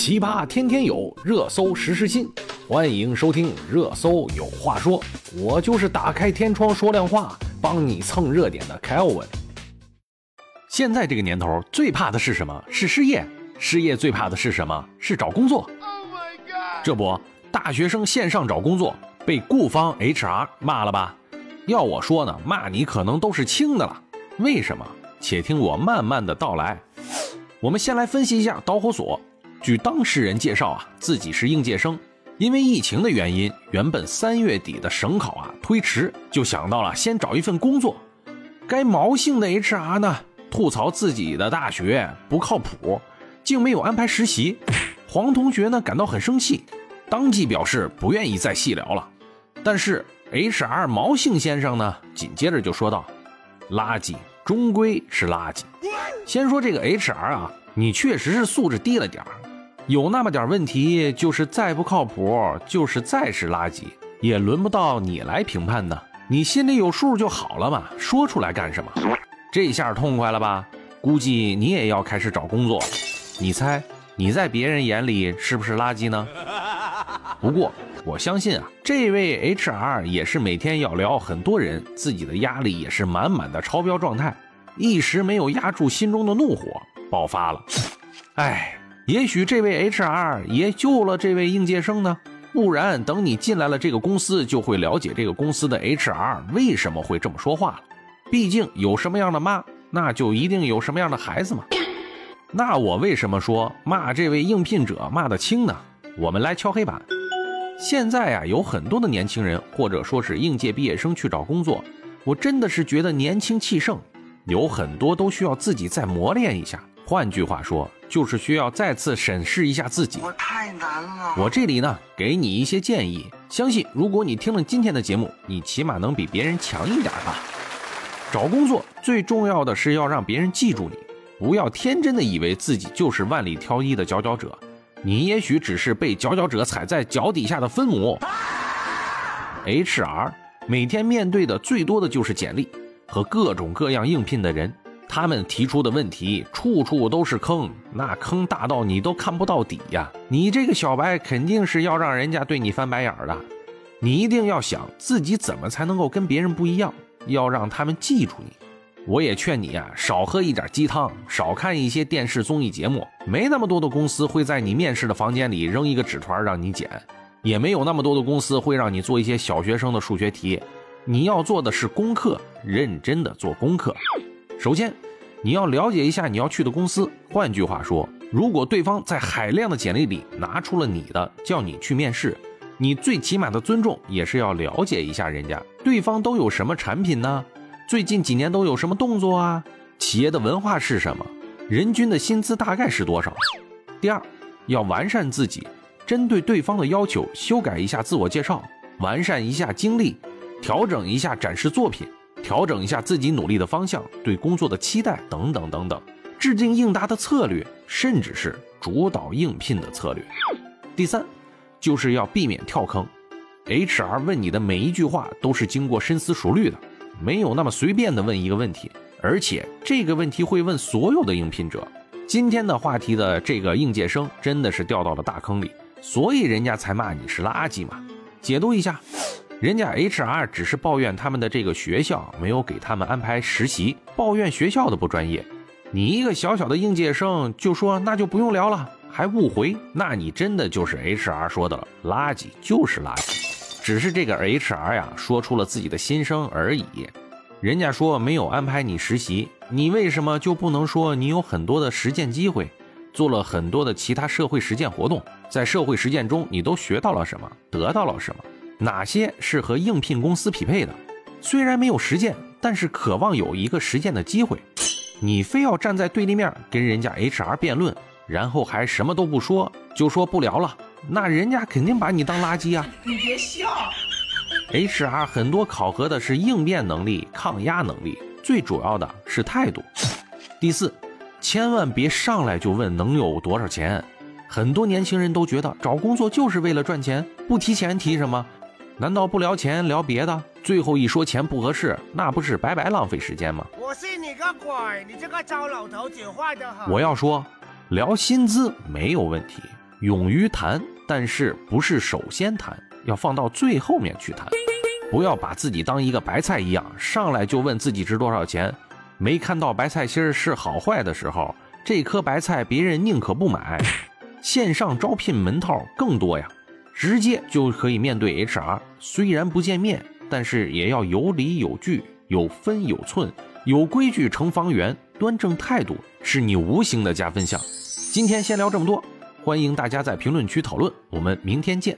奇葩天天有，热搜时时新。欢迎收听《热搜有话说》，我就是打开天窗说亮话，帮你蹭热点的凯文。现在这个年头，最怕的是什么？是失业。失业最怕的是什么？是找工作。Oh 这不，大学生线上找工作被雇方 HR 骂了吧？要我说呢，骂你可能都是轻的了。为什么？且听我慢慢的道来。我们先来分析一下导火索。据当事人介绍啊，自己是应届生，因为疫情的原因，原本三月底的省考啊推迟，就想到了先找一份工作。该毛姓的 HR 呢，吐槽自己的大学不靠谱，竟没有安排实习。黄同学呢感到很生气，当即表示不愿意再细聊了。但是 HR 毛姓先生呢，紧接着就说道：“垃圾终归是垃圾。”先说这个 HR 啊，你确实是素质低了点儿。有那么点问题，就是再不靠谱，就是再是垃圾，也轮不到你来评判呢。你心里有数就好了嘛，说出来干什么？这下痛快了吧？估计你也要开始找工作了。你猜，你在别人眼里是不是垃圾呢？不过我相信啊，这位 HR 也是每天要聊很多人，自己的压力也是满满的超标状态，一时没有压住心中的怒火，爆发了。哎。也许这位 HR 也救了这位应届生呢，不然等你进来了这个公司，就会了解这个公司的 HR 为什么会这么说话了。毕竟有什么样的妈，那就一定有什么样的孩子嘛。那我为什么说骂这位应聘者骂得轻呢？我们来敲黑板。现在啊，有很多的年轻人或者说是应届毕业生去找工作，我真的是觉得年轻气盛，有很多都需要自己再磨练一下。换句话说，就是需要再次审视一下自己。我太难了。我这里呢，给你一些建议。相信如果你听了今天的节目，你起码能比别人强一点吧。找工作最重要的是要让别人记住你，不要天真的以为自己就是万里挑一的佼佼者。你也许只是被佼佼者踩在脚底下的分母。HR 每天面对的最多的就是简历和各种各样应聘的人。他们提出的问题处处都是坑，那坑大到你都看不到底呀！你这个小白肯定是要让人家对你翻白眼的。你一定要想自己怎么才能够跟别人不一样，要让他们记住你。我也劝你啊，少喝一点鸡汤，少看一些电视综艺节目。没那么多的公司会在你面试的房间里扔一个纸团让你捡，也没有那么多的公司会让你做一些小学生的数学题。你要做的是功课，认真的做功课。首先，你要了解一下你要去的公司。换句话说，如果对方在海量的简历里拿出了你的，叫你去面试，你最起码的尊重也是要了解一下人家对方都有什么产品呢？最近几年都有什么动作啊？企业的文化是什么？人均的薪资大概是多少？第二，要完善自己，针对对方的要求修改一下自我介绍，完善一下经历，调整一下展示作品。调整一下自己努力的方向，对工作的期待等等等等，制定应答的策略，甚至是主导应聘的策略。第三，就是要避免跳坑。HR 问你的每一句话都是经过深思熟虑的，没有那么随便的问一个问题，而且这个问题会问所有的应聘者。今天的话题的这个应届生真的是掉到了大坑里，所以人家才骂你是垃圾嘛。解读一下。人家 HR 只是抱怨他们的这个学校没有给他们安排实习，抱怨学校的不专业。你一个小小的应届生就说那就不用聊了，还误会，那你真的就是 HR 说的了垃圾，就是垃圾。只是这个 HR 呀说出了自己的心声而已。人家说没有安排你实习，你为什么就不能说你有很多的实践机会，做了很多的其他社会实践活动，在社会实践中你都学到了什么，得到了什么？哪些是和应聘公司匹配的？虽然没有实践，但是渴望有一个实践的机会。你非要站在对立面跟人家 HR 辩论，然后还什么都不说，就说不聊了，那人家肯定把你当垃圾啊！你别笑。HR 很多考核的是应变能力、抗压能力，最主要的是态度。第四，千万别上来就问能有多少钱。很多年轻人都觉得找工作就是为了赚钱，不提钱提什么？难道不聊钱聊别的？最后一说钱不合适，那不是白白浪费时间吗？我信你个鬼！你这个糟老头子坏得很。我要说，聊薪资没有问题，勇于谈，但是不是首先谈，要放到最后面去谈。不要把自己当一个白菜一样，上来就问自己值多少钱。没看到白菜心是好坏的时候，这颗白菜别人宁可不买。线上招聘门套更多呀，直接就可以面对 HR。虽然不见面，但是也要有理有据，有分有寸，有规矩成方圆，端正态度是你无形的加分项。今天先聊这么多，欢迎大家在评论区讨论，我们明天见。